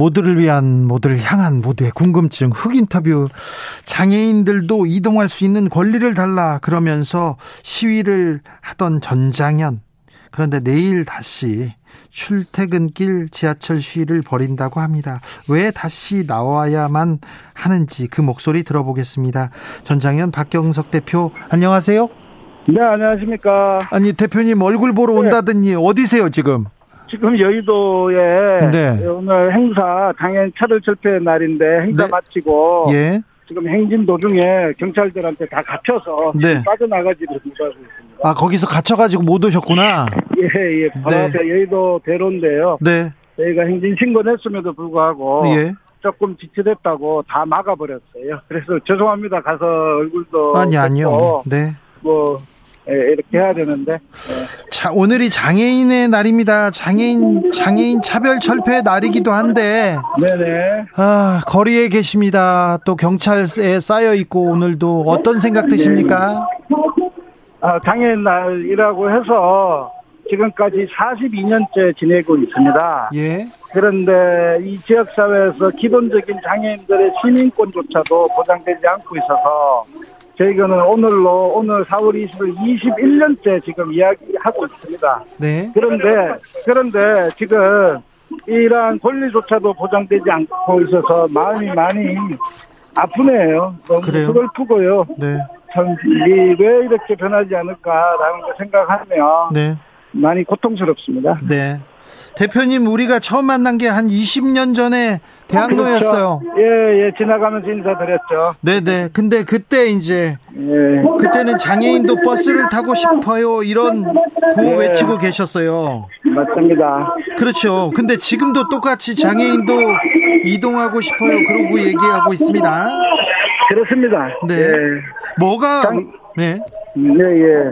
모두를 위한 모두를 향한 모두의 궁금증 흑 인터뷰 장애인들도 이동할 수 있는 권리를 달라 그러면서 시위를 하던 전장현 그런데 내일 다시 출퇴근길 지하철 시위를 벌인다고 합니다. 왜 다시 나와야만 하는지 그 목소리 들어보겠습니다. 전장현 박경석 대표 안녕하세요. 네 안녕하십니까. 아니 대표님 얼굴 보러 온다더니 어디세요 지금? 지금 여의도에 네. 오늘 행사 당연 차를 철폐 날인데 행사 네. 마치고 예. 지금 행진 도중에 경찰들한테 다 갇혀서 네. 빠져나가지를 못하고 있습니다. 아 거기서 갇혀가지고 못 오셨구나. 예, 예. 바로 네. 앞에 여의도 대로인데요. 네. 저희가 행진 신고했음에도 불구하고 예. 조금 지체됐다고 다 막아버렸어요. 그래서 죄송합니다. 가서 얼굴도 아니 아니요. 네. 뭐 예, 이렇게 해야 되는데 자, 오늘이 장애인의 날입니다. 장애인 장애인 차별 철폐 날이기도 한데 네네. 아, 거리에 계십니다. 또 경찰에 쌓여 있고 오늘도 어떤 생각 드십니까? 아, 장애인 날이라고 해서 지금까지 42년째 지내고 있습니다. 예. 그런데 이 지역사회에서 기본적인 장애인들의 시민권조차도 보장되지 않고 있어서 저희가는 오늘로 오늘 4월 20일 21년째 지금 이야기하고 있습니다. 네. 그런데 그런데 지금 이러한 권리조차도 보장되지 않고 있어서 마음이 많이 아프네요. 너무 그래요? 슬프고요. 네. 참, 이게 왜 이렇게 변하지 않을까라는 걸 생각하면 네. 많이 고통스럽습니다. 네. 대표님 우리가 처음 만난 게 한 20년 전에 대학로였어요. 그렇죠. 예, 예, 지나가면서 인사드렸죠. 네, 네. 근데 그때 이제 예. 그때는 장애인도 버스를 타고 싶어요. 이런 구호 네. 외치고 계셨어요. 맞습니다. 그렇죠. 근데 지금도 똑같이 장애인도 이동하고 싶어요. 그러고 얘기하고 있습니다. 그렇습니다. 네. 예. 뭐가 장- 네. 네, 예.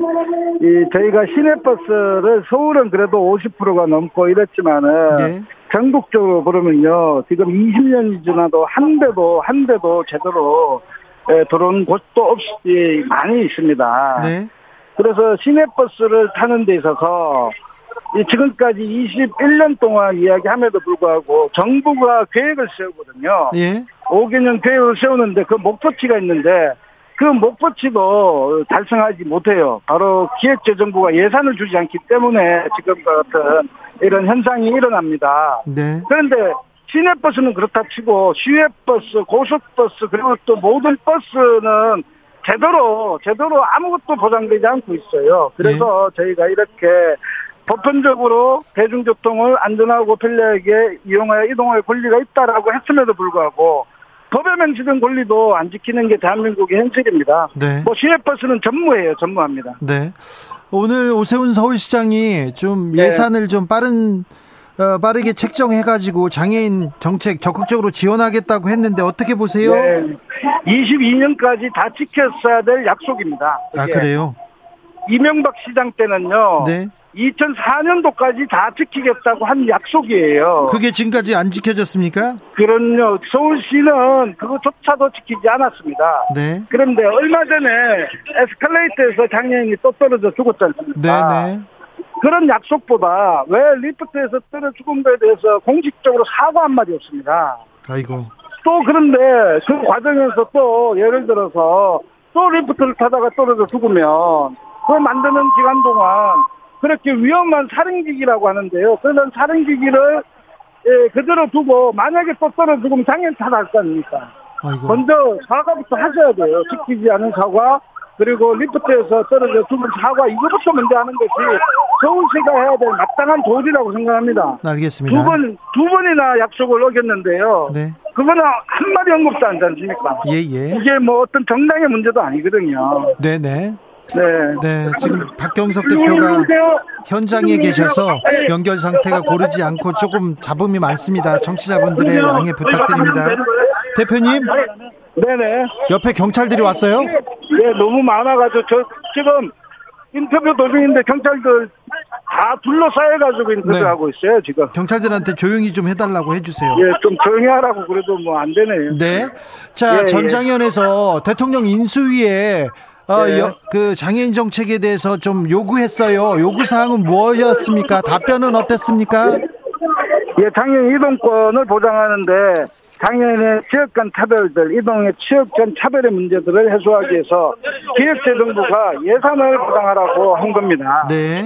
이, 저희가 시내버스를 서울은 그래도 50%가 넘고 이랬지만은 네. 전국적으로 보면요. 지금 20년이 지나도 한 대도, 한 대도 제대로 예, 들어온 곳도 없이 많이 있습니다. 네. 그래서 시내버스를 타는 데 있어서 이 지금까지 21년 동안 이야기함에도 불구하고 정부가 계획을 세우거든요. 예. 5개년 계획을 세우는데 그 목표치가 있는데 그 목표치도 달성하지 못해요. 바로 기획재정부가 예산을 주지 않기 때문에 지금과 같은 이런 현상이 일어납니다. 네. 그런데 시내버스는 그렇다 치고 시외버스, 고속버스 그리고 또 모든 버스는 제대로 제대로 아무것도 보장되지 않고 있어요. 그래서 저희가 이렇게 보편적으로 대중교통을 안전하고 편리하게 이용하여 이동할 권리가 있다라고 했음에도 불구하고 법에 명시된 권리도 안 지키는 게 대한민국의 현실입니다. 네. 뭐 시외버스는 전무해요, 전무합니다. 네. 오늘 오세훈 서울시장이 좀 네. 예산을 좀 빠른 어, 빠르게 책정해가지고 장애인 정책 적극적으로 지원하겠다고 했는데 어떻게 보세요? 네. 22년까지 다 지켰어야 될 약속입니다. 아. 그래요? 이명박 시장 때는요. 네. 2004년도까지 다 지키겠다고 한 약속이에요. 그게 지금까지 안 지켜졌습니까? 그럼요. 서울시는 그것조차도 지키지 않았습니다. 네. 그런데 얼마 전에 에스컬레이터에서 장애인이 또 떨어져 죽었지 않습니까? 네네. 그런 약속보다 왜 리프트에서 떨어 죽은 거에 대해서 공식적으로 사과 한마디 없습니다. 아이고. 또 그런데 그 과정에서 또 예를 들어서 또 리프트를 타다가 떨어져 죽으면 그 만드는 기간 동안 그렇게 위험한 살인기기라고 하는데요. 그런 살인기기를 예, 그대로 두고 만약에 또 떨어져 죽으면 당연히 타다할 거 아닙니까? 아이고. 먼저 사과부터 하셔야 돼요. 지키지 않은 사과 그리고 리프트에서 떨어져 죽은 사과 이거부터 먼저 하는 것이 서울시가 해야 될 마땅한 도리라고 생각합니다. 알겠습니다. 두 번, 두 번이나 약속을 어겼는데요. 네. 그거는 한 마디 언급도 안 하지 않습니까? 예, 예. 이게 뭐 어떤 정당의 문제도 아니거든요. 네네. 네. 네. 지금 박경석 대표가 현장에 계셔서 연결 상태가 고르지 않고 조금 잡음이 많습니다. 청취자분들의 양해 부탁드립니다. 대표님 네네. 옆에 경찰들이 왔어요? 예, 너무 많아가지고 저 지금 인터뷰 도중인데 경찰들 다 둘러싸여가지고 인터뷰하고 있어요 지금. 경찰들한테 조용히 좀 해달라고 해주세요. 예, 좀 조용히 하라고 그래도 뭐 안 되네요. 네. 자, 예, 전장현에서 대통령 인수위에 어, 네. 여- 그 장애인 정책에 대해서 좀 요구했어요. 요구 사항은 뭐였습니까? 답변은 어땠습니까? 예, 장애인 이동권을 보장하는데 장애인의 지역 간 차별들, 이동의 지역 간 차별의 문제들을 해소하기 위해서 기획재정부가 예산을 보장하라고 한 겁니다. 네.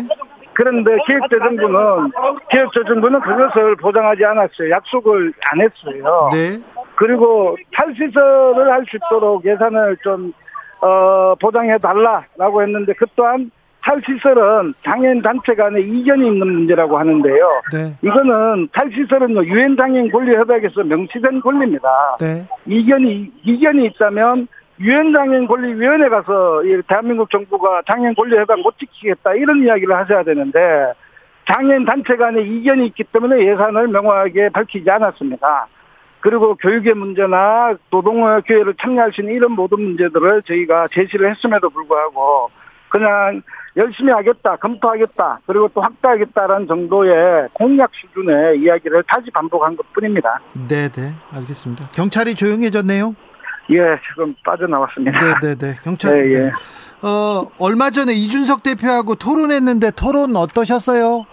그런데 기획재정부는 기획재정부는 그것을 보장하지 않았어요. 약속을 안 했어요. 네. 그리고 탈시설을 할 수 있도록 예산을 좀 어, 보장해 달라라고 했는데 그 또한 탈시설은 장애인 단체 간에 이견이 있는 문제라고 하는데요. 네. 이거는 탈시설은요 유엔 장애인 권리 협약에서 명시된 권리입니다. 네. 이견이 이견이 있다면 유엔 장애인 권리 위원회 가서 이 대한민국 정부가 장애인 권리 협약 못 지키겠다 이런 이야기를 하셔야 되는데 장애인 단체 간에 이견이 있기 때문에 예산을 명확하게 밝히지 않았습니다. 그리고 교육의 문제나 노동의 기회를 참여할 수 있는 이런 모든 문제들을 저희가 제시를 했음에도 불구하고 그냥 열심히 하겠다, 검토하겠다, 그리고 또 확대하겠다라는 정도의 공약 수준의 이야기를 다시 반복한 것 뿐입니다. 네, 네. 알겠습니다. 경찰이 조용해졌네요. 예, 지금 빠져나왔습니다. 네, 네, 네. 경찰. 예, 예. 네. 어, 얼마 전에 이준석 대표하고 토론했는데 토론 어떠셨어요?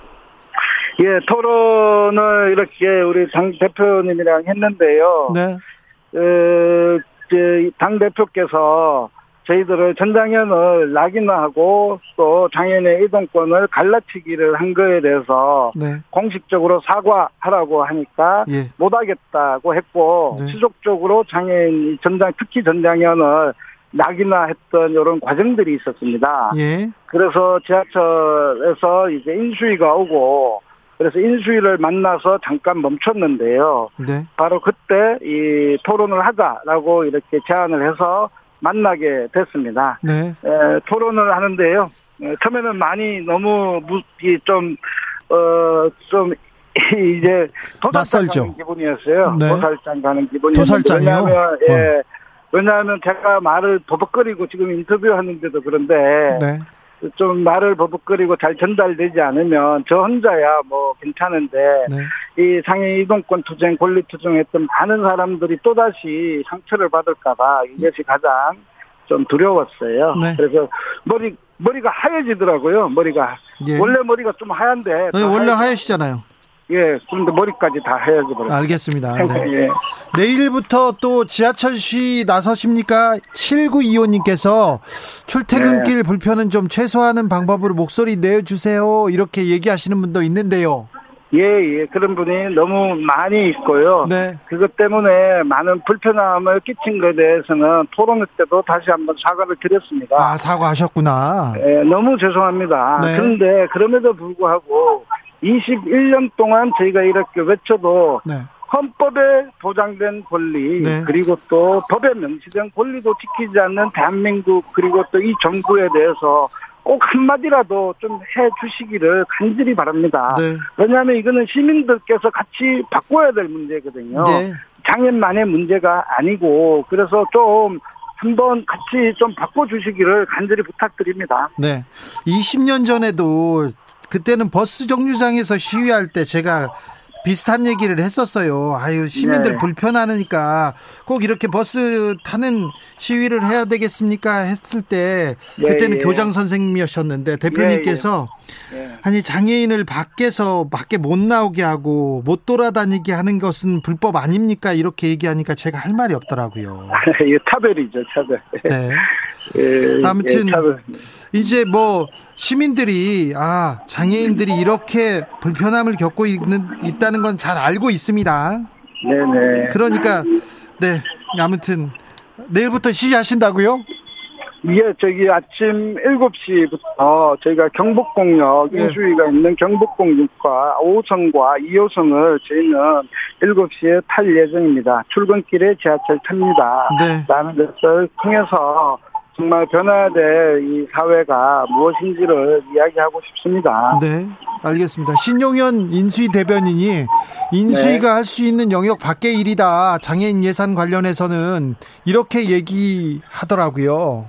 예, 토론을 이렇게 우리 당 대표님이랑 했는데요. 네. 어, 이제 당 대표께서 저희들을 전장현을 낙인화하고 또 장애인의 이동권을 갈라치기를 한 거에 대해서 네. 공식적으로 사과하라고 하니까 예. 못하겠다고 했고 네. 지속적으로 장애인 전장 특히 전장현을 낙인화했던 이런 과정들이 있었습니다. 예. 그래서 지하철에서 이제 인수위가 오고 그래서 인수위를 만나서 잠깐 멈췄는데요. 네. 바로 그때 이 토론을 하자라고 이렇게 제안을 해서 만나게 됐습니다. 네. 에, 토론을 하는데요. 에, 처음에는 많이 너무 무, 이 좀, 어, 좀, 이제 도살장. 가는 기분이었어요. 네. 도살장 가는 기분이었는데. 도살장이요? 어. 왜냐하면, 예. 왜냐하면 제가 말을 버벅거리고 지금 인터뷰하는데도 그런데 네. 좀 말을 버벅거리고 잘 전달되지 않으면 저 혼자야 뭐 괜찮은데 네. 이 상해 이동권 투쟁, 권리 투쟁했던 많은 사람들이 또다시 상처를 받을까봐 이것이 가장 좀 두려웠어요. 네. 그래서 머리, 머리가 하얘지더라고요, 머리가. 예. 원래 머리가 좀 하얀데. 네, 다 원래 하얘- 하얘시잖아요. 예, 그런데 머리까지 다 하얘져버렸어요. 알겠습니다. 네. 예. 내일부터 또 지하철 시 나서십니까? 7925님께서 출퇴근길 불편은 좀 최소화하는 방법으로 목소리 내주세요. 이렇게 얘기하시는 분도 있는데요. 예, 예. 그런 분이 너무 많이 있고요. 네. 그것 때문에 많은 불편함을 끼친 것에 대해서는 토론 때도 다시 한번 사과를 드렸습니다. 아, 사과하셨구나. 예, 너무 죄송합니다. 네. 그런데 그럼에도 불구하고 21년 동안 저희가 이렇게 외쳐도 네. 헌법에 보장된 권리 네. 그리고 또 법에 명시된 권리도 지키지 않는 대한민국 그리고 또 이 정부에 대해서 꼭 한마디라도 좀 해 주시기를 간절히 바랍니다. 네. 왜냐하면 이거는 시민들께서 같이 바꿔야 될 문제거든요. 네. 장애만의 문제가 아니고 그래서 좀 한번 같이 좀 바꿔주시기를 간절히 부탁드립니다. 네. 20년 전에도 그때는 버스 정류장에서 시위할 때 제가 비슷한 얘기를 했었어요. 아유, 시민들 네. 불편하니까 꼭 이렇게 버스 타는 시위를 해야 되겠습니까? 했을 때 예, 그때는 예. 교장 선생님이셨는데 대표님께서 예. 아니 장애인을 밖에서 밖에 못 나오게 하고 못 돌아다니게 하는 것은 불법 아닙니까? 이렇게 얘기하니까 제가 할 말이 없더라고요. 이게 차별이죠, 차별. 네. 예, 아무튼 예, 차별. 이제 뭐 시민들이 아 장애인들이 이렇게 불편함을 겪고 있는 있다는 건 잘 알고 있습니다. 네네. 그러니까 네 아무튼 내일부터 시위하신다고요? 예, 저기 아침 7시부터 저희가 경복공역 예. 인수위가 있는 경복공역과 5호선과 2호선을 저희는 7시에 탈 예정입니다. 출근길에 지하철 탑니다. 네. 라는 것을 통해서 정말 변화야 될이 사회가 무엇인지를 이야기하고 싶습니다. 네, 알겠습니다. 신용현 인수위 대변인이 인수위가 네. 할수 있는 영역 밖의 일이다. 장애인 예산 관련해서는 이렇게 얘기하더라고요.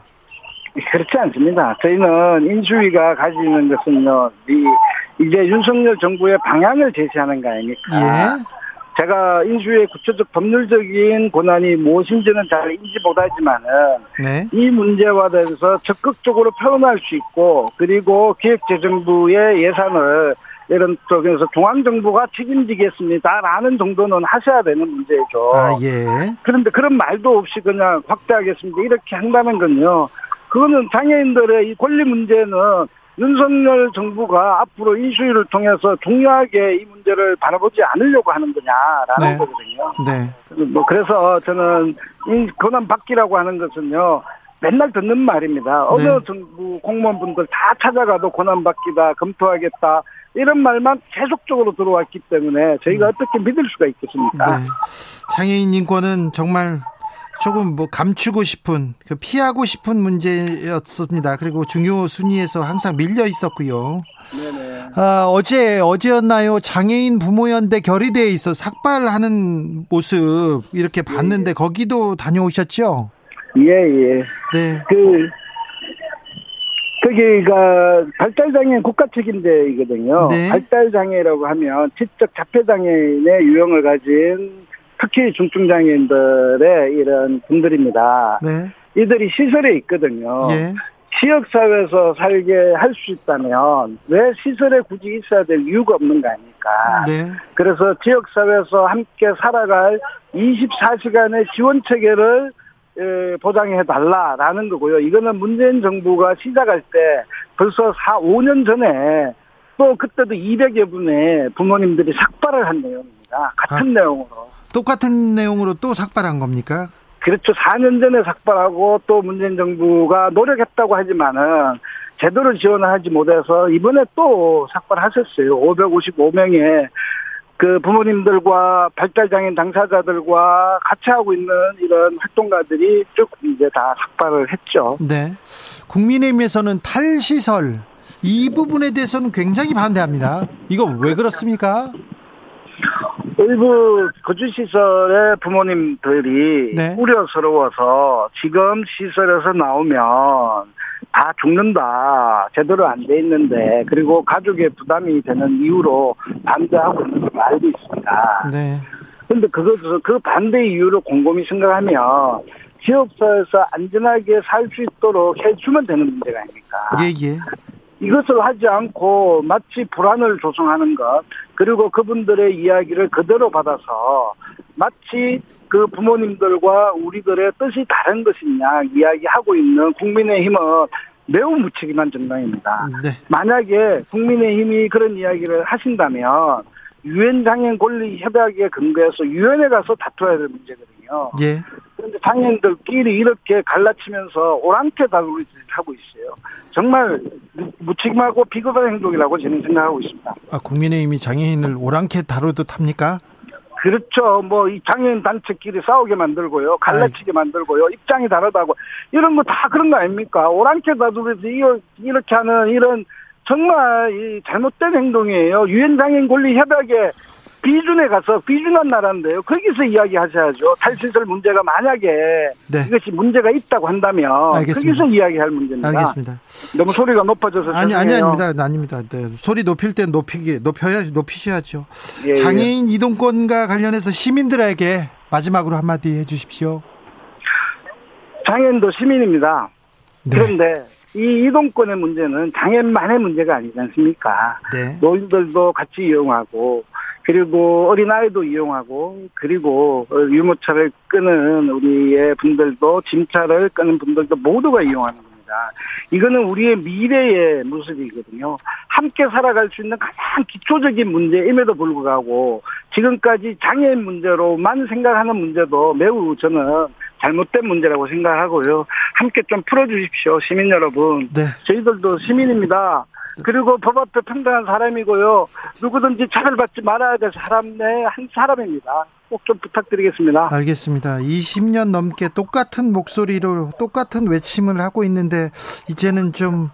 그렇지 않습니다. 저희는 인수위가 가지는 것은요, 이, 이제 윤석열 정부의 방향을 제시하는 거 아닙니까? 예. 제가 인수위의 구체적 법률적인 권한이 무엇인지는 잘 인지 못하지만은 네. 이 문제와 대해서 적극적으로 표현할 수 있고 그리고 기획재정부의 예산을 이런 쪽에서 중앙정부가 책임지겠습니다라는 정도는 하셔야 되는 문제죠. 아, 예. 그런데 그런 말도 없이 그냥 확대하겠습니다. 이렇게 한다는 건요. 그거는 장애인들의 이 권리 문제는 윤석열 정부가 앞으로 인수위를 통해서 중요하게 이 문제를 바라보지 않으려고 하는 거냐라는 네. 거거든요. 네. 뭐 그래서 저는 이 권한 받기라고 하는 것은요. 맨날 듣는 말입니다. 어느 네. 정부 공무원분들 다 찾아가도 권한 받기다, 검토하겠다 이런 말만 계속적으로 들어왔기 때문에 저희가 어떻게 믿을 수가 있겠습니까? 네. 장애인 인권은 정말 조금 뭐 감추고 싶은 그 피하고 싶은 문제였습니다. 그리고 중요 순위에서 항상 밀려 있었고요. 아, 어제 어제였나요? 장애인 부모연대 결의대에 있어 삭발하는 모습 이렇게 봤는데 거기도 다녀오셨죠? 예, 예. 네. 그, 거기가 발달장애인 국가 책임제이거든요. 네. 발달장애라고 하면 지적 자폐장애인의 유형을 가진 특히 중증장애인들의 이런 분들입니다. 네. 이들이 시설에 있거든요. 예. 지역사회에서 살게 할 수 있다면 왜 시설에 굳이 있어야 될 이유가 없는 거 아닙니까? 네. 그래서 지역사회에서 함께 살아갈 24시간의 지원 체계를 에, 보장해 달라라는 거고요. 이거는 문재인 정부가 시작할 때 벌써 4, 5년 전에 또 그때도 200여 분의 부모님들이 삭발을 한 내용입니다. 같은 내용으로. 똑같은 내용으로 또 삭발한 겁니까? 그렇죠. 4년 전에 삭발하고 또 문재인 정부가 노력했다고 하지만은 제대로 지원을 하지 못해서 이번에 또 삭발하셨어요. 555명의 그 부모님들과 발달장애인 당사자들과 같이 하고 있는 이런 활동가들이 쭉 이제 다 삭발을 했죠. 네. 국민의힘에서는 탈시설 이 부분에 대해서는 굉장히 반대합니다. 이거 왜 그렇습니까? 일부 거주시설의 부모님들이 네. 우려스러워서 지금 시설에서 나오면 다 죽는다. 제대로 안 돼 있는데 그리고 가족의 부담이 되는 이유로 반대하고 있는 걸 알고 있습니다. 네. 근데 그것을 그 반대 이유를 곰곰이 생각하면 지역사회에서 안전하게 살 수 있도록 해주면 되는 문제가 아닙니까? 예, 예. 이것을 하지 않고 마치 불안을 조성하는 것 그리고 그분들의 이야기를 그대로 받아서 마치 그 부모님들과 우리들의 뜻이 다른 것이냐 이야기하고 있는 국민의힘은 매우 무책임한 정당입니다. 네. 만약에 국민의힘이 그런 이야기를 하신다면 유엔 장애인 권리 협약에 근거해서 유엔에 가서 다투어야 될 문제거든요. 예. 그런데 장애인들끼리 이렇게 갈라치면서 오랑캐 다루기 하고 있어요. 정말 무- 무책임하고 비겁한 행동이라고 저는 생각하고 있습니다. 아, 국민의힘이 장애인을 오랑캐 다루듯 합니까? 그렇죠. 뭐 이 장애인 단체끼리 싸우게 만들고요, 갈라치게 만들고요, 입장이 다르다고 이런 거 다 그런 거 아닙니까? 오랑캐 다루듯이 이렇게 하는 이런 정말 이 잘못된 행동이에요. 유엔 장애인 권리 협약에 비준에 가서 비준한 나라인데요. 거기서 이야기하셔야죠. 탈시설 문제가 만약에 네. 이것이 문제가 있다고 한다면 알겠습니다. 거기서 이야기할 문제입니다. 알겠습니다. 너무 소리가 높아져서 아니, 아니, 죄송해요. 아닙니다. 아닙니다. 네. 소리 높일 땐 높이게, 높여야, 높이셔야죠. 예, 예. 장애인 이동권과 관련해서 시민들에게 마지막으로 한마디 해 주십시오. 장애인도 시민입니다. 네. 그런데 이 이동권의 문제는 장애인만의 문제가 아니지 않습니까? 네. 노인들도 같이 이용하고 그리고 어린아이도 이용하고 그리고 어, 유모차를 끄는 우리의 분들도 짐차를 끄는 분들도 모두가 이용하는 겁니다. 이거는 우리의 미래의 모습이거든요. 함께 살아갈 수 있는 가장 기초적인 문제임에도 불구하고 지금까지 장애인 문제로만 생각하는 문제도 매우 저는 잘못된 문제라고 생각하고요. 함께 좀 풀어주십시오, 시민 여러분. 네. 저희들도 시민입니다. 그리고 법 앞에 평등한 사람이고요. 누구든지 차별받지 말아야 될 사람 내한 사람입니다. 꼭 좀 부탁드리겠습니다. 알겠습니다. 20년 넘게 똑같은 목소리로 똑같은 외침을 하고 있는데 이제는 좀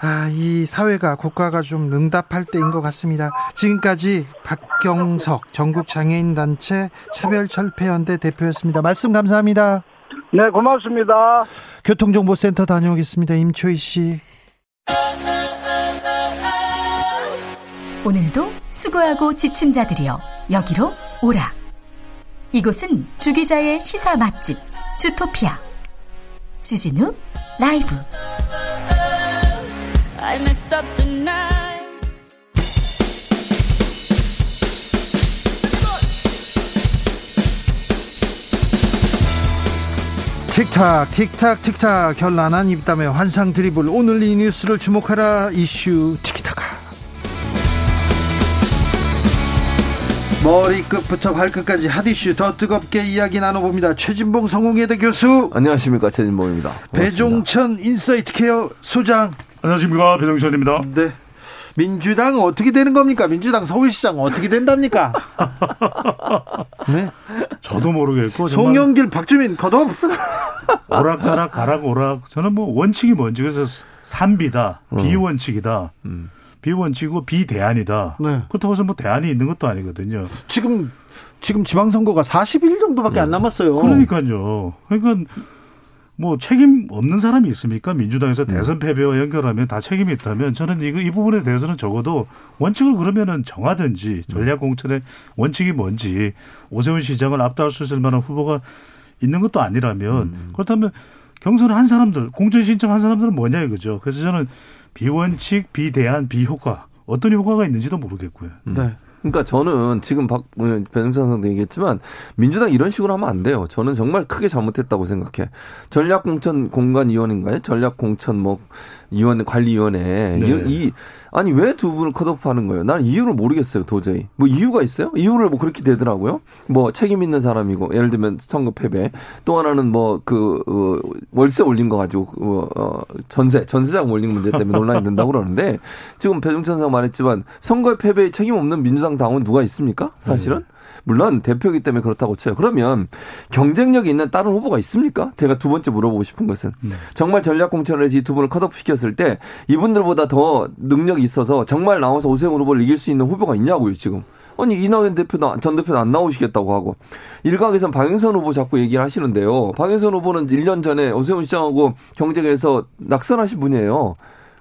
아, 이 사회가 국가가 좀 응답할 때인 것 같습니다. 지금까지 박경석 전국 장애인 단체 차별 철폐연대 대표였습니다. 말씀 감사합니다. 네, 고맙습니다. 교통정보센터 다녀오겠습니다. 임초희 씨. 오늘도 수고하고 지친 자들이여 여기로 오라. 이곳은 주기자의 시사 맛집 주토피아. 주진우 라이브. 틱탁 틱탁 틱탁. 결란한 입담의 환상 드리블. 오늘 이 뉴스를 주목하라. 이슈 티키 머리끝부터 발끝까지 핫이슈 더 뜨겁게 이야기 나눠봅니다 최진봉 성공회대 교수 안녕하십니까 최진봉입니다 반갑습니다. 배종찬 인사이트케이 소장 안녕하십니까 배종찬입니다 네 민주당 어떻게 되는 겁니까? 민주당 서울시장 어떻게 된답니까? 네. 저도 모르겠고. 송영길, 박주민, 컷오프. 오락가락, 가락, 오락. 저는 뭐 원칙이 뭔지 그래서 산비다, 음. 비원칙이다. 음. 비원칙이고 비대안이다. 네. 그렇다고 해서 뭐 대안이 있는 것도 아니거든요. 지금 지금 지방선거가 40일 정도밖에 네. 안 남았어요. 그러니까요. 그러니까 뭐 책임 없는 사람이 있습니까? 민주당에서 음. 대선 패배와 연결하면 다 책임이 있다면 저는 이거 이 부분에 대해서는 적어도 원칙을 그러면은 정하든지 전략 공천의 원칙이 뭔지 오세훈 시장을 압도할 수 있을 만한 후보가 있는 것도 아니라면 음. 그렇다면 경선을 한 사람들 공천 신청 한 사람들은 뭐냐 이거죠. 그래서 저는 비원칙, 비대안, 비효과 어떤 효과가 있는지도 모르겠고요. 네. 그러니까 저는 지금 박 배정찬 선생도 얘기했지만 민주당 이런 식으로 하면 안 돼요. 저는 정말 크게 잘못했다고 생각해. 전략공천 공관위원인가요? 전략공천 뭐 위원 관리위원회 네. 이, 이 아니 왜 두 분을 컷오프하는 거예요? 나는 이유를 모르겠어요 도저히. 뭐 이유가 있어요? 이유를 뭐 그렇게 되더라고요. 뭐 책임 있는 사람이고 예를 들면 선거 패배. 또 하나는 뭐그 어, 월세 올린 거 가지고 어, 어, 전세 전세장 올린 문제 때문에 논란이 된다고 그러는데 지금 배종찬 선생 말했지만 선거의 패배에 책임 없는 민주당 당원 누가 있습니까? 사실은. 네. 물론 대표이기 때문에 그렇다고 쳐요. 그러면 경쟁력이 있는 다른 후보가 있습니까? 제가 두 번째 물어보고 싶은 것은 네. 정말 전략 공천을 해서 이 두 분을 컷오프 시켰을 때 이분들보다 더 능력이 있어서 정말 나와서 오세훈 후보를 이길 수 있는 후보가 있냐고요 지금. 아니 이낙연 대표도 전 대표도 안 나오시겠다고 하고 일각에선 박영선 후보 자꾸 얘기를 하시는데요. 박영선 후보는 1년 전에 오세훈 시장하고 경쟁에서 낙선하신 분이에요.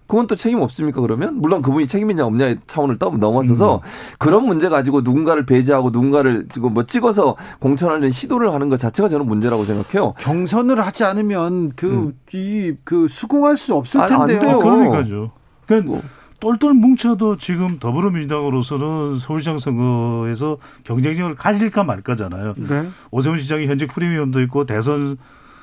그건 또 책임 없습니까 그러면? 물론 그분이 책임이냐 없냐 차원을 떠 넘어서서 음. 그런 문제 가지고 누군가를 배제하고 누군가를 지금 뭐 찍어서 공천하는 시도를 하는 것 자체가 저는 문제라고 생각해요. 경선을 하지 않으면 그 이그 음. 그 수긍할 수 없을 텐데요. 안 돼요. 아, 그러니까요. 그러니까 뭐. 똘똘 뭉쳐도 지금 더불어민주당으로서는 서울시장 선거에서 경쟁력을 가질까 말까잖아요. 네. 오세훈 시장이 현직 프리미엄도 있고 대선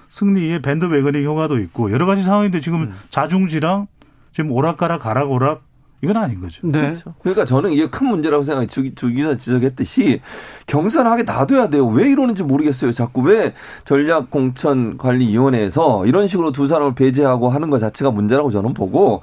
승리에 밴드웨건의 효과도 있고 여러 가지 상황인데 지금 음. 자중지랑 지금 오락가락 가락오락 이건 아닌 거죠. 네. 그렇죠. 그러니까 저는 이게 큰 문제라고 생각해. 주, 주 기자 지적했듯이 경선하게 놔둬야 돼요. 왜 이러는지 모르겠어요. 자꾸 왜 전략공천관리위원회에서 이런 식으로 두 사람을 배제하고 하는 것 자체가 문제라고 저는 보고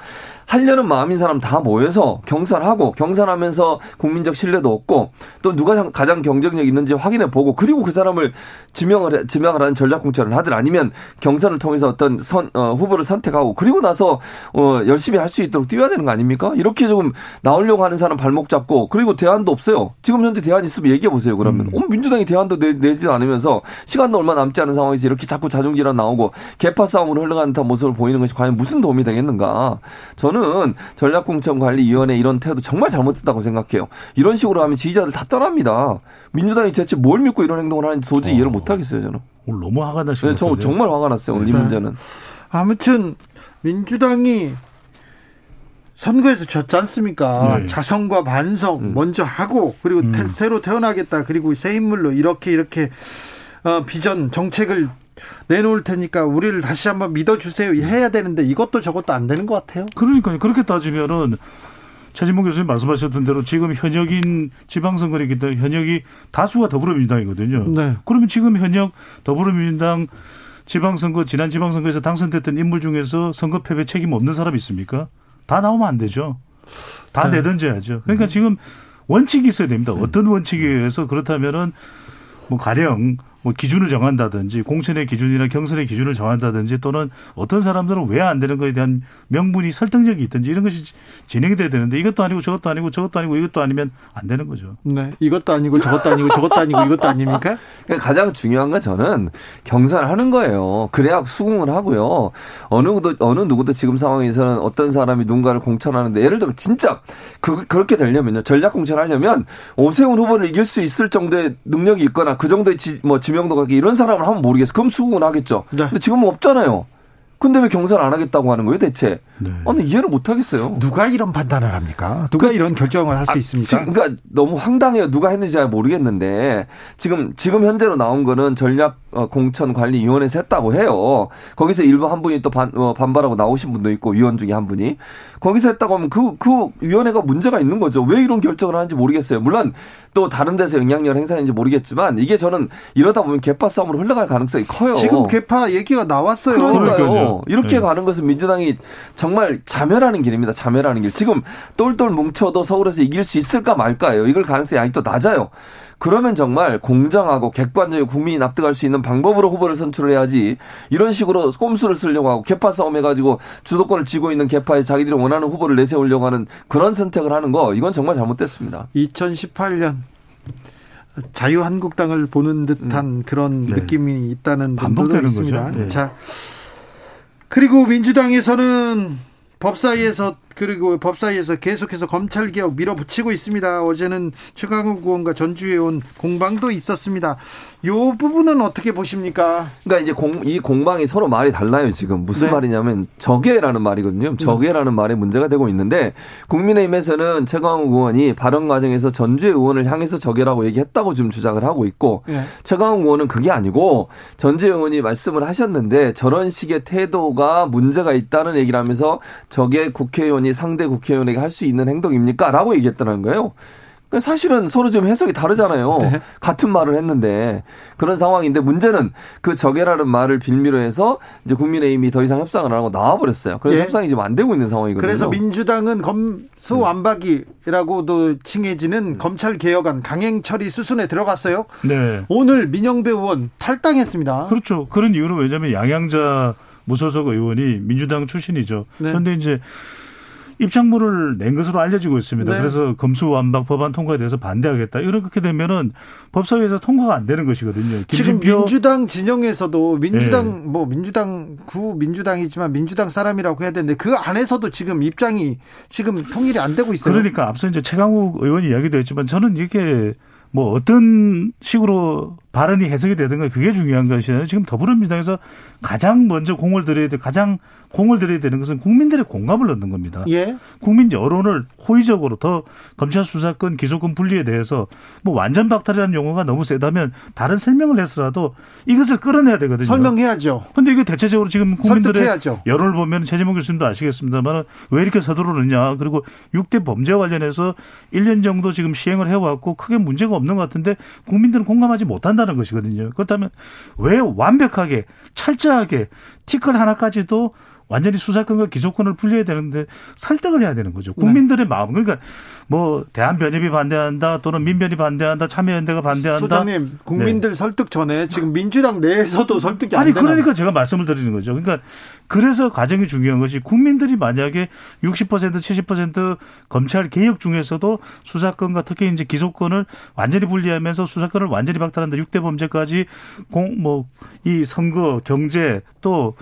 하려는 마음인 사람 다 모여서 경선하고 경선하면서 국민적 신뢰도 얻고 또 누가 가장 경쟁력 있는지 확인해 보고 그리고 그 사람을 지명을 지명을 하는 전략 공천을 하든 아니면 경선을 통해서 어떤 선 어, 후보를 선택하고 그리고 나서 어, 열심히 할 수 있도록 뛰어야 되는 거 아닙니까? 이 렇게 조금 나오려고 하는 사람 발목 잡고 그리고 대안도 없어요. 지금 현재 대안 있으면 얘기해 보세요. 그러면 음. 어, 민주당이 대안도 내, 내지 않으면서 시간도 얼마 남지 않은 상황에서 이렇게 자꾸 자중질환 나오고 개파 싸움으로 흘러가는 듯한 모습을 보이는 것이 과연 무슨 도움이 되겠는가? 저는 전략공천관리위원회 이런 태도 정말 잘못했다고 생각해요. 이런 식으로 하면 지지자들 다 떠납니다. 민주당이 대체 뭘 믿고 이런 행동을 하는지 도저히 어. 이해를 못 하겠어요, 저는. 오늘 너무 화가 나시네요. 네, 저 정말 화가 났어요, 오늘 네. 이 문제는. 아무튼 민주당이 선거에서 졌지 않습니까? 네. 자성과 반성 음. 먼저 하고 그리고 음. 태, 새로 태어나겠다 그리고 새 인물로 이렇게 이렇게 어, 비전 정책을 내놓을 테니까 우리를 다시 한번 믿어주세요 해야 되는데 이것도 저것도 안 되는 것 같아요. 그러니까요. 그렇게 따지면은 최진봉 교수님 말씀하셨던 대로 지금 현역인 지방선거이기 때문에 현역이 다수가 더불어민주당이거든요. 네. 그러면 지금 현역 더불어민주당 지방선거 지난 지방선거에서 당선됐던 인물 중에서 선거 패배 책임 없는 사람 있습니까? 다 나오면 안 되죠. 다 네. 내던져야죠. 그러니까 지금 원칙이 있어야 됩니다. 어떤 원칙에 의해서 그렇다면은 뭐 가령 뭐 기준을 정한다든지 공천의 기준이나 경선의 기준을 정한다든지 또는 어떤 사람들은 왜 안 되는 거에 대한 명분이 설득력이 있든지 이런 것이 진행이 돼야 되는데 이것도 아니고 저것도 아니고 저것도 아니고 이것도 아니면 안 되는 거죠. 네. 이것도 아니고 저것도 아니고 저것도 아니고 이것도 아닙니까? 그러니까 가장 중요한 건 저는 경선을 하는 거예요. 그래야 수긍을 하고요. 어느 누구도 어느 누구도 지금 상황에서는 어떤 사람이 누군가를 공천하는데 예를 들면 진짜 그 그렇게 되려면요. 전략 공천하려면 오세훈 후보를 이길 수 있을 정도의 능력이 있거나 그 정도의 지, 뭐 지 명도가 있고 이런 사람을 하면 모르겠어. 그럼 수긍을 하겠죠. 네. 근데 지금은 없잖아요. 근데 왜 경선 안 하겠다고 하는 거예요, 대체? 네. 아니 이해를 못 하겠어요. 누가 이런 판단을 합니까? 누가 이런 결정을 할수 아, 있습니까? 지금 그러니까 너무 황당해요. 누가 했는지 잘 모르겠는데 지금 지금 현재로 나온 거는 전략 어, 공천 관리 위원회에서 했다고 해요. 거기서 일부 한 분이 또 반, 어, 반발하고 나오신 분도 있고 위원 중에 한 분이 거기서 했다고 하면 그그 위원회가 문제가 있는 거죠. 왜 이런 결정을 하는지 모르겠어요. 물론 또 다른 데서 영향력을 행사했는지 모르겠지만 이게 저는 이러다 보면 개파 싸움으로 흘러갈 가능성이 커요. 지금 개파 얘기가 나왔어요. 그러니까요. 그러니까요. 이렇게 네. 가는 것은 민주당이 정말 자멸하는 길입니다. 자멸하는 길. 지금 똘똘 뭉쳐도 서울에서 이길 수 있을까 말까요. 이걸 가능성이 아직도 낮아요. 그러면 정말 공정하고 객관적이고 국민이 납득할 수 있는 방법으로 후보를 선출을 해야지 이런 식으로 꼼수를 쓰려고 하고 개파 싸움 해가지고 주도권을 쥐고 있는 개파에 자기들이 원하는 후보를 내세우려고 하는 그런 선택을 하는 거 이건 정말 잘못됐습니다. 2018년 자유한국당을 보는 듯한 그런 네. 느낌이 있다는 분들도 반복되는 있습니다. 거죠. 네. 자 그리고 민주당에서는 법사위에서 그리고 법사위에서 계속해서 검찰 개혁 밀어붙이고 있습니다. 어제는 최강욱 의원과 전주에 온 공방도 있었습니다. 요 부분은 어떻게 보십니까? 그러니까 이제 공, 이 공방이 서로 말이 달라요, 지금. 무슨 네. 말이냐면, 적외라는 말이거든요. 적외라는 말에 문제가 되고 있는데, 국민의힘에서는 최강욱 의원이 발언 과정에서 전주의 의원을 향해서 적외라고 얘기했다고 지금 주장을 하고 있고, 네. 최강욱 의원은 그게 아니고, 전주의 의원이 말씀을 하셨는데, 저런 식의 태도가 문제가 있다는 얘기를 하면서, 저게 국회의원 이 상대 국회의원에게 할 수 있는 행동입니까? 라고 얘기했다는 거예요. 그러니까 사실은 서로 좀 해석이 다르잖아요. 네. 같은 말을 했는데 그런 상황인데 문제는 그 적애라는 말을 빌미로 해서 이제 국민의힘이 더 이상 협상을 안 하고 나와버렸어요. 그래서 예. 협상이 지금 안 되고 있는 상황이거든요. 그래서 민주당은 검수완박이라고도 칭해지는 검찰 개혁안 강행 처리 수순에 들어갔어요. 네. 오늘 민영배 의원 탈당했습니다. 그렇죠. 그런 이유는 왜냐하면 양양자 무소속 의원이 민주당 출신이죠. 네. 그런데 이제 입장문을 낸 것으로 알려지고 있습니다. 네. 그래서 검수완박 법안 통과에 대해서 반대하겠다. 이렇게 되면은 법사위에서 통과가 안 되는 것이거든요. 지금 민주당 진영에서도 민주당 네. 뭐 민주당 구 민주당이지만 민주당 사람이라고 해야 되는데 그 안에서도 지금 입장이 지금 통일이 안 되고 있어요. 그러니까 앞서 이제 최강욱 의원이 이야기도 했지만 저는 이게 뭐 어떤 식으로 발언이 해석이 되든가 그게 중요한 것이 아니라 지금 더불어민주당에서 가장 먼저 공을 들여야 돼 가장 공을 들여야 되는 것은 국민들의 공감을 얻는 겁니다. 예. 국민 여론을 호의적으로 더 검찰 수사권 기소권 분리에 대해서 뭐 완전 박탈이라는 용어가 너무 세다면 다른 설명을 해서라도 이것을 끌어내야 되거든요. 설명해야죠. 근데 이게 대체적으로 지금 국민들의 설득해야죠. 여론을 보면 최재목 교수님도 아시겠습니다만 왜 이렇게 서두르느냐. 그리고 6대 범죄와 관련해서 1년 정도 지금 시행을 해왔고 크게 문제가 없는 것 같은데 국민들은 공감하지 못한다 는 것이거든요. 그렇다면 왜 완벽하게 철저하게 티끌 하나까지도 완전히 수사권과 기소권을 분리해야 되는데 설득을 해야 되는 거죠. 국민들의 마음. 그러니까 뭐 대한변협이 반대한다 또는 민변이 반대한다 참여연대가 반대한다. 소장님 국민들 설득 전에 지금 민주당 내에서도 설득이 안 아니 되나 그러니까 제가 말씀을 드리는 거죠. 그러니까 그래서 과정이 중요한 것이 국민들이 만약에 60% 70% 검찰 개혁 중에서도 수사권과 특히 이제 기소권을 완전히 분리하면서 수사권을 완전히 박탈한다. 6대 범죄까지 공 뭐 이 선거 경제 또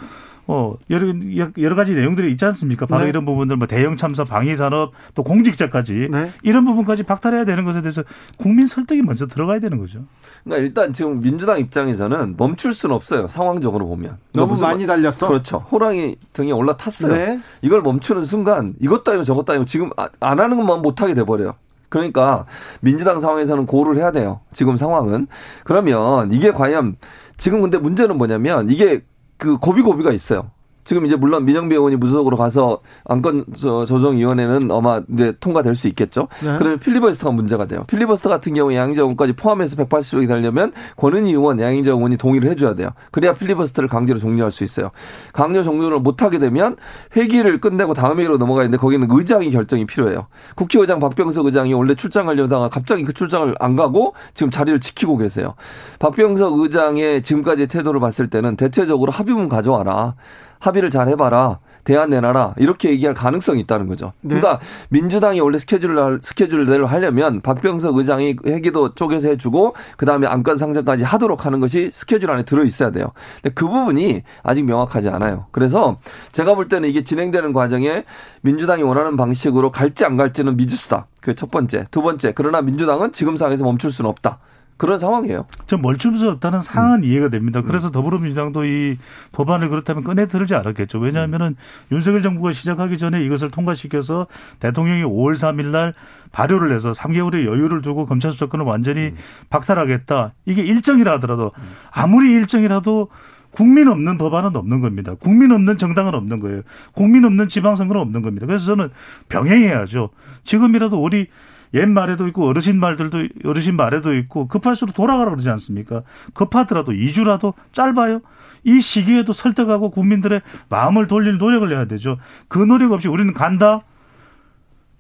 어, 여러, 여러 가지 내용들이 있지 않습니까? 바로 네. 이런 부분들, 뭐 대형 참사, 방위 산업, 또 공직자까지 네. 이런 부분까지 박탈해야 되는 것에 대해서 국민 설득이 먼저 들어가야 되는 거죠. 그러니까 일단 지금 민주당 입장에서는 멈출 수는 없어요. 상황적으로 보면. 너무 많이 달렸어. 그렇죠. 호랑이 등에 올라탔어요. 네. 이걸 멈추는 순간 이것도 아니고 저것도 아니고 지금 아- 안 하는 것만 못하게 돼버려요. 그러니까 민주당 상황에서는 고를 해야 돼요. 지금 상황은. 그러면 이게 과연 지금 근데 문제는 뭐냐면 이게 그 고비고비가 있어요. 지금 이제 물론 민영비 의원이 무소속으로 가서 안건 조정위원회는 아마 이제 통과될 수 있겠죠. 네. 그러면 필리버스터가 문제가 돼요. 필리버스터 같은 경우 양희정 의원까지 포함해서 180석이 되려면 권은희 의원, 양희정 의원이 동의를 해줘야 돼요. 그래야 필리버스터를 강제로 종료할 수 있어요. 강제 종료를 못하게 되면 회기를 끝내고 다음 회기로 넘어가는데 거기는 의장이 결정이 필요해요. 국회의장 박병석 의장이 원래 출장하려다가 갑자기 그 출장을 안 가고 지금 자리를 지키고 계세요. 박병석 의장의 지금까지 태도를 봤을 때는 대체적으로 합의문 가져와라. 합의를 잘 해봐라. 대안 내놔라 이렇게 얘기할 가능성이 있다는 거죠. 네. 그러니까 민주당이 원래 스케줄을 스케줄대로 하려면 박병석 의장이 회기도 쪼개서 해주고 그 다음에 안건 상정까지 하도록 하는 것이 스케줄 안에 들어 있어야 돼요. 근데 그 부분이 아직 명확하지 않아요. 그래서 제가 볼 때는 이게 진행되는 과정에 민주당이 원하는 방식으로 갈지 안 갈지는 미지수다. 그 첫 번째, 두 번째. 그러나 민주당은 지금 상황에서 멈출 수는 없다. 그런 상황이에요. 좀 멀춤 수 없다는 상황은 음. 이해가 됩니다. 그래서 음. 더불어민주당도 이 법안을 그렇다면 꺼내 들지 않았겠죠. 왜냐하면은 음. 윤석열 정부가 시작하기 전에 이것을 통과시켜서 대통령이 5월 3일 날 발효를 해서 3개월의 여유를 두고 검찰 수사권을 완전히 음. 박탈하겠다. 이게 일정이라 하더라도 음. 아무리 일정이라도 국민 없는 법안은 없는 겁니다. 국민 없는 정당은 없는 거예요. 국민 없는 지방선거는 없는 겁니다. 그래서 저는 병행해야죠. 지금이라도 우리 옛 말에도 있고 어르신 말들도 어르신 말에도 있고 급할수록 돌아가라 그러지 않습니까? 급하더라도 2주라도 짧아요. 이 시기에도 설득하고 국민들의 마음을 돌릴 노력을 해야 되죠. 그 노력 없이 우리는 간다.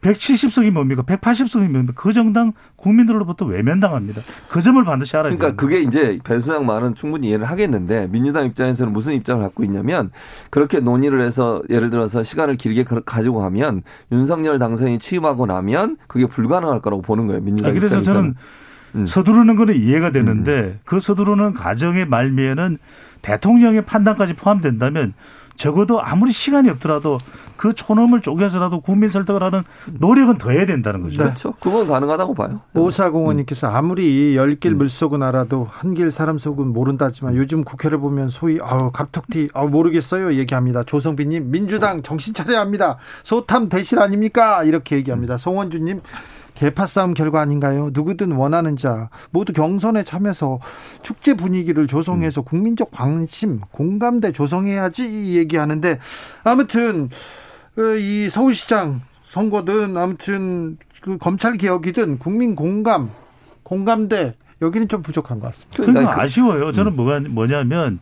170석이 뭡니까? 180석이 뭡니까? 그 정당 국민들로부터 외면당합니다. 그 점을 반드시 알아야 그러니까 됩니다. 그게 이제 배수양 말은 충분히 이해를 하겠는데 민주당 입장에서는 무슨 입장을 갖고 있냐면 그렇게 논의를 해서 예를 들어서 시간을 길게 가지고 가면 윤석열 당선인이 취임하고 나면 그게 불가능할 거라고 보는 거예요. 민주당 아, 그래서 입장에서는. 저는 음. 서두르는 거는 이해가 되는데 음. 그 서두르는 과정의 말미에는 대통령의 판단까지 포함된다면 적어도 아무리 시간이 없더라도 그 촌놈을 쪼개서라도 국민 설득을 하는 노력은 더 해야 된다는 거죠. 그렇죠. 그건 가능하다고 봐요. 오사공원님께서 아무리 열길 물속은 알아도 한길 사람 속은 모른다지만 요즘 국회를 보면 소위 아우 갑툭튀 아우 모르겠어요 얘기합니다. 조성빈님 민주당 정신 차려야 합니다. 소탐 대실 아닙니까? 이렇게 얘기합니다. 송원주님 개파 싸움 결과 아닌가요? 누구든 원하는 자 모두 경선에 참여해서 축제 분위기를 조성해서 음. 국민적 관심, 공감대 조성해야지 얘기하는데 아무튼 그이 서울시장 선거든 아무튼 그 검찰 개혁이든 국민 공감, 공감대 여기는 좀 부족한 것 같습니다. 그러니까, 그러니까 아쉬워요. 저는 음. 뭐가 뭐냐면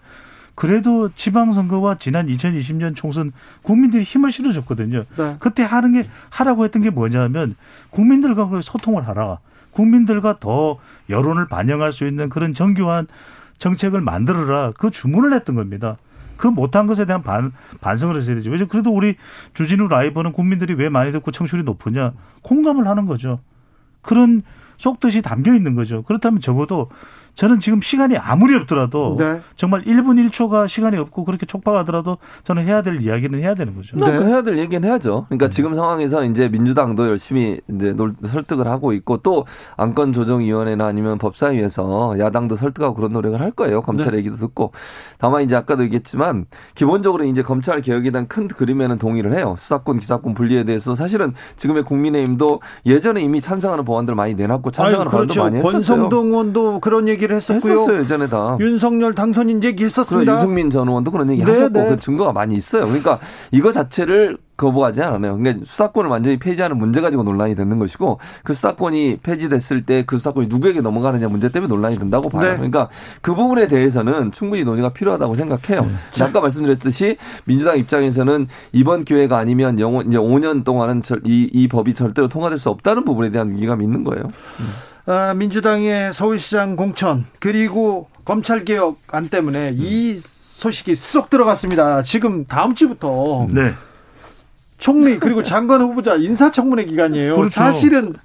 그래도 지방선거와 지난 2020년 총선 국민들이 힘을 실어줬거든요. 네. 그때 하는 게 하라고 했던 게 뭐냐면 국민들과 소통을 하라. 국민들과 더 여론을 반영할 수 있는 그런 정교한 정책을 만들어라. 그 주문을 했던 겁니다. 그 못한 것에 대한 반, 반성을 했어야 되죠. 왜냐 그래도 우리 주진우 라이브는 국민들이 왜 많이 듣고 청취율이 높으냐. 공감을 하는 거죠. 그런 속뜻이 담겨 있는 거죠. 그렇다면 적어도 저는 지금 시간이 아무리 없더라도 네. 정말 1분 1초가 시간이 없고 그렇게 촉박하더라도 저는 해야 될 이야기는 해야 되는 거죠. 네. 그 해야 될 얘기는 해야죠. 그러니까 네. 지금 상황에서 이제 민주당도 열심히 이제 설득을 하고 있고 또 안건 조정 위원회나 아니면 법사위에서 야당도 설득하고 그런 노력을 할 거예요. 검찰 네. 얘기도 듣고. 다만 이제 아까도 얘기했지만 기본적으로 이제 검찰 개혁에 대한 큰 그림에는 동의를 해요. 수사권 기사권 분리에 대해서 사실은 지금의 국민의힘도 예전에 이미 찬성하는 법안들 많이 내놨고 찬성하는 법안도 그렇죠. 많이 했었어요. 권성동 의원도 그런 얘기 얘기를 했었고요. 했었어요 예전에 다. 윤석열 당선인 얘기했었습니다. 유승민 전 의원도 그런 얘기 네, 하셨고 네. 그 증거가 많이 있어요. 그러니까 이거 자체를 거부하지 않아요. 그러니까 수사권을 완전히 폐지하는 문제 가지고 논란이 되는 것이고 그 수사권이 폐지됐을 때 그 수사권이 누구에게 넘어가느냐 문제 때문에 논란이 된다고 봐요. 네. 그러니까 그 부분에 대해서는 충분히 논의가 필요하다고 생각해요. 네. 아까 말씀드렸듯이 민주당 입장에서는 이번 기회가 아니면 영원 이제 5년 동안은 이, 이 법이 절대로 통과될 수 없다는 부분에 대한 위기감이 있는 거예요. 음. 아, 민주당의 서울시장 공천 그리고 검찰개혁 안 때문에 이 소식이 쏙 들어갔습니다. 지금 다음 주부터 네. 총리 그리고 장관 후보자 인사청문회 기간이에요. 그렇죠. 사실은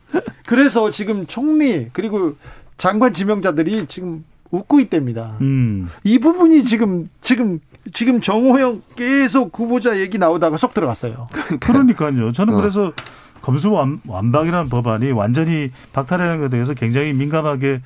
그래서 지금 총리 그리고 장관 지명자들이 지금 웃고 있답니다. 음. 이 부분이 지금 지금 지금 정호영 계속 후보자 얘기 나오다가 쏙 들어갔어요. 그러니까요. 저는 어. 그래서 검수 완, 박이라는 법안이 완전히 박탈하는 것에 대해서 굉장히 민감하게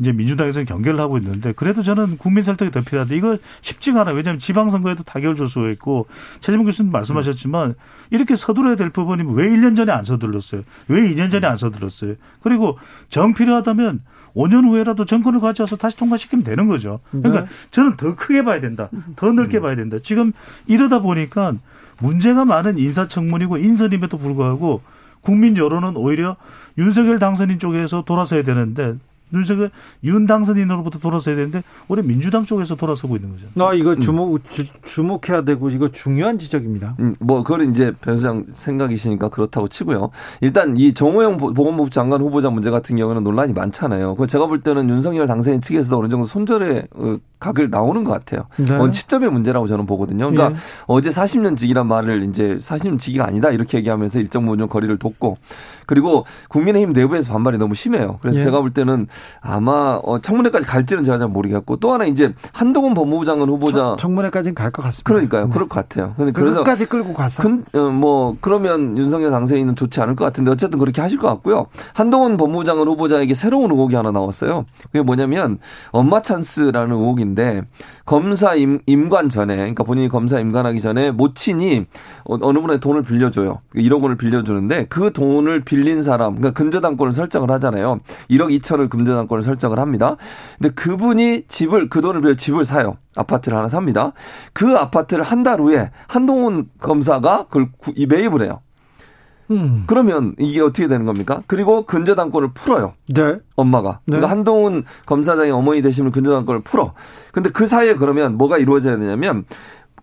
이제 민주당에서 경계를 하고 있는데 그래도 저는 국민 설득이 더 필요하다. 이거 쉽지가 않아요. 왜냐하면 지방선거에도 타결 조소가 있고 최재문 교수님 말씀하셨지만 이렇게 서둘러야 될 부분이 왜 1년 전에 안 서둘렀어요? 왜 2년 전에 안 서둘렀어요? 그리고 정 필요하다면 5년 후에라도 정권을 가져와서 다시 통과시키면 되는 거죠. 그러니까 네. 저는 더 크게 봐야 된다. 더 넓게 봐야 된다. 지금 이러다 보니까 문제가 많은 인사청문이고 인선임에도 불구하고 국민 여론은 오히려 윤석열 당선인 쪽에서 돌아서야 되는데 윤석열 윤 당선인으로부터 돌아서야 되는데 올해 민주당 쪽에서 돌아서고 있는 거죠. 아 이거 주목 주, 목해야 되고 이거 중요한 지적입니다. 음, 뭐, 그건 이제 변수장 생각이시니까 그렇다고 치고요. 일단 이 정호영 보- 보건복지 장관 후보자 문제 같은 경우는 논란이 많잖아요. 그 제가 볼 때는 윤석열 당선인 측에서 어느 정도 손절의 어, 각을 나오는 것 같아요. 네. 어, 시점의 문제라고 저는 보거든요. 그러니까 예. 어제 40년 직이란 말을 이제 40년 직이가 아니다 이렇게 얘기하면서 일정 부분 거리를 뒀고 그리고 국민의힘 내부에서 반발이 너무 심해요. 그래서 예. 제가 볼 때는 아마 어, 청문회까지 갈지는 제가 잘 모르겠고 또 하나 이제 한동훈 법무부 장관 후보자 청 문회까지는 갈 것 같습니다. 그러니까요. 네. 그럴 것 같아요. 근데 그 그래서 끝까지 끌고 가서 근, 어, 뭐, 그러면 윤석열 당선인은 좋지 않을 것 같은데 어쨌든 그렇게 하실 것 같고요. 한동훈 법무부 장관 후보자에게 새로운 의혹이 하나 나왔어요. 그게 뭐냐면 엄마 찬스라는 의혹인데 검사 임, 임관 전에, 그러니까 본인이 검사 임관하기 전에 모친이 어- 어느 분의 돈을 빌려줘요. 1억 원을 빌려주는데 그 돈을 빌린 사람, 그러니까 금저당권을 설정을 하잖아요. 1억 2천을 금저당권을 설정을 합니다. 근데 그분이 집을, 그 돈을 빌려 집을 사요. 아파트를 하나 삽니다. 그 아파트를 한 달 후에 한동훈 검사가 그걸 구- 이 매입을 해요. 음. 그러면 이게 어떻게 되는 겁니까? 그리고 근저당권을 풀어요. 네. 엄마가. 네. 그러니까 한동훈 검사장의 어머니 되시면 근저당권을 풀어. 근데 그 사이에 그러면 뭐가 이루어져야 되냐면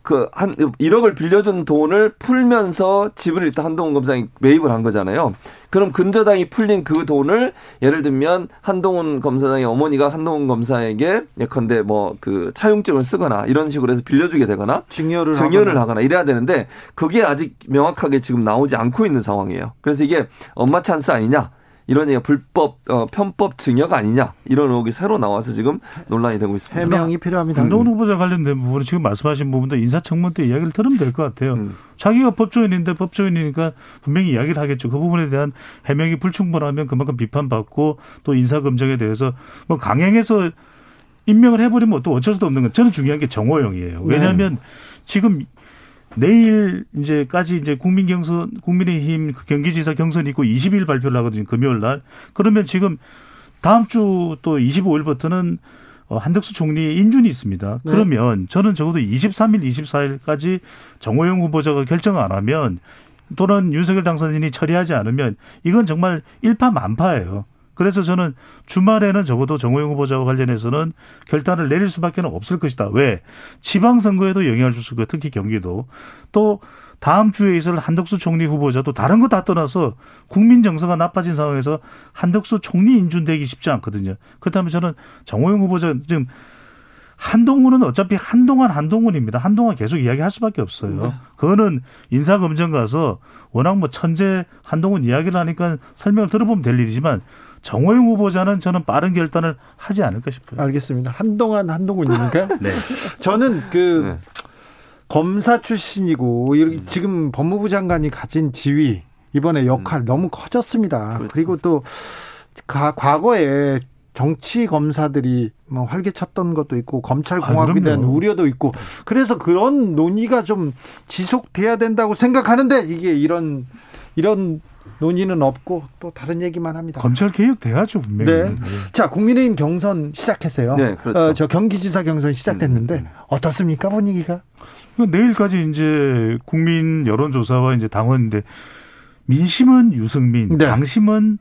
그 한 1억을 빌려준 돈을 풀면서 집을 일단 한동훈 검사장이 매입을 한 거잖아요. 그럼 근저당이 풀린 그 돈을 예를 들면 한동훈 검사장의 어머니가 한동훈 검사에게 예컨대 뭐 그 차용증을 쓰거나 이런 식으로 해서 빌려주게 되거나 증여를 증여를 하거나. 하거나 이래야 되는데 그게 아직 명확하게 지금 나오지 않고 있는 상황이에요. 그래서 이게 엄마 찬스 아니냐? 이런 얘기가 불법 어, 편법 증여가 아니냐 이런 의혹이 새로 나와서 지금 논란이 되고 있습니다. 해명이 필요합니다. 한동훈 후보자 관련된 부분은 지금 말씀하신 부분도 인사청문 때 이야기를 들으면 될 것 같아요. 음. 자기가 법조인인데 법조인이니까 분명히 이야기를 하겠죠. 그 부분에 대한 해명이 불충분하면 그만큼 비판받고 또 인사 검증에 대해서 뭐 강행해서 임명을 해버리면 또 어쩔 수도 없는 건 저는 중요한 게 정호영이에요. 왜냐하면 지금 내일 이제까지 이제 국민 경선 국민의힘 그 경기지사 경선이 있고 20일 발표를 하거든요. 금요일 날. 그러면 지금 다음 주 또 25일부터는 어, 한덕수 총리 인준이 있습니다. 네. 그러면 저는 적어도 23일, 24일까지 정호영 후보자가 결정 안 하면 또는 윤석열 당선인이 처리하지 않으면 이건 정말 일파만파예요. 그래서 저는 주말에는 적어도 정호영 후보자와 관련해서는 결단을 내릴 수밖에 없을 것이다. 왜? 지방선거에도 영향을 줄수 있고 특히 경기도 또 다음 주에 있을 한덕수 총리 후보자도 다른 거 다 떠나서 국민 정서가 나빠진 상황에서 한덕수 총리 인준되기 쉽지 않거든요. 그렇다면 저는 정호영 후보자 지금 한동훈은 어차피 한동안 한동훈입니다. 한동안 계속 이야기할 수밖에 없어요. 그거는 인사검증 가서 워낙 뭐 천재 한동훈 이야기를 하니까 설명을 들어보면 될 일이지만 정호영 후보자는 저는 빠른 결단을 하지 않을까 싶어요. 알겠습니다. 한동안 한동훈이니까. 네. 저는 그 네. 검사 출신이고 이렇게 지금 법무부 장관이 가진 지위 이번에 역할 너무 커졌습니다. 그렇죠. 그리고또 가- 과거에 정치 검사들이 뭐 활개쳤던 것도 있고 검찰 아, 공화국에 대한 그럼요. 우려도 있고 그래서 그런 논의가 좀 지속돼야 된다고 생각하는데 이게 이런 이런 논의는 없고 또 다른 얘기만 합니다. 검찰 개혁 돼야죠 분명히. 네. 자, 국민의힘 경선 시작했어요. 네, 그렇죠. 어, 저 경기지사 경선 시작됐는데 음, 어떻습니까 분위기가? 그 내일까지 이제 국민 여론조사와 이제 당원인데 민심은 유승민, 네. 당심은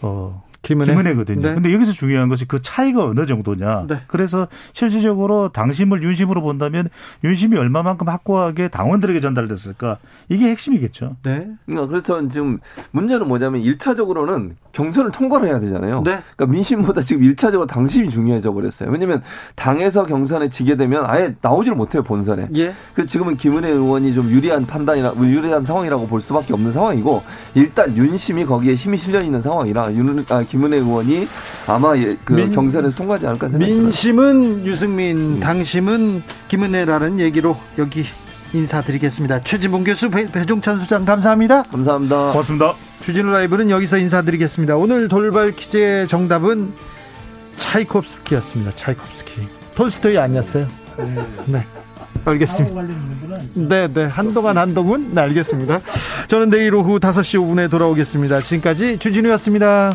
어 김은혜. 김은혜거든요. 네. 근데 여기서 중요한 것이 그 차이가 어느 정도냐. 네. 그래서 실질적으로 당심을 윤심으로 본다면 윤심이 얼마만큼 확고하게 당원들에게 전달됐을까? 이게 핵심이겠죠. 네. 그러니까 그래서 지금 문제는 뭐냐면 1차적으로는 경선을 통과를 해야 되잖아요. 네. 그러니까 민심보다 지금 1차적으로 당심이 중요해져 버렸어요. 왜냐면 당에서 경선에 지게 되면 아예 나오지를 못해요, 본선에. 예. 그 지금은 김은혜 의원이 좀 유리한 판단이라 유리한 상황이라고 볼 수밖에 없는 상황이고 일단 윤심이 거기에 힘이 실려 있는 상황이라 윤 아, 김은혜 의원이 아마 예, 그 민- 경선에서 통과하지 않을까 생각합니다. 민심은 유승민, 당심은 김은혜라는 얘기로 여기 인사드리겠습니다. 최진봉 교수, 배, 배종찬 수장 감사합니다. 감사합니다. 고맙습니다. 주진우 라이브는 여기서 인사드리겠습니다. 오늘 돌발 퀴즈의 정답은 차이콥스키였습니다. 차이콥스키. 톨스토이 아니었어요? 네. 알겠습니다. 네, 네. 한동안 한동훈? 네, 알겠습니다. 저는 내일 오후 5시 5분에 돌아오겠습니다. 지금까지 주진우였습니다.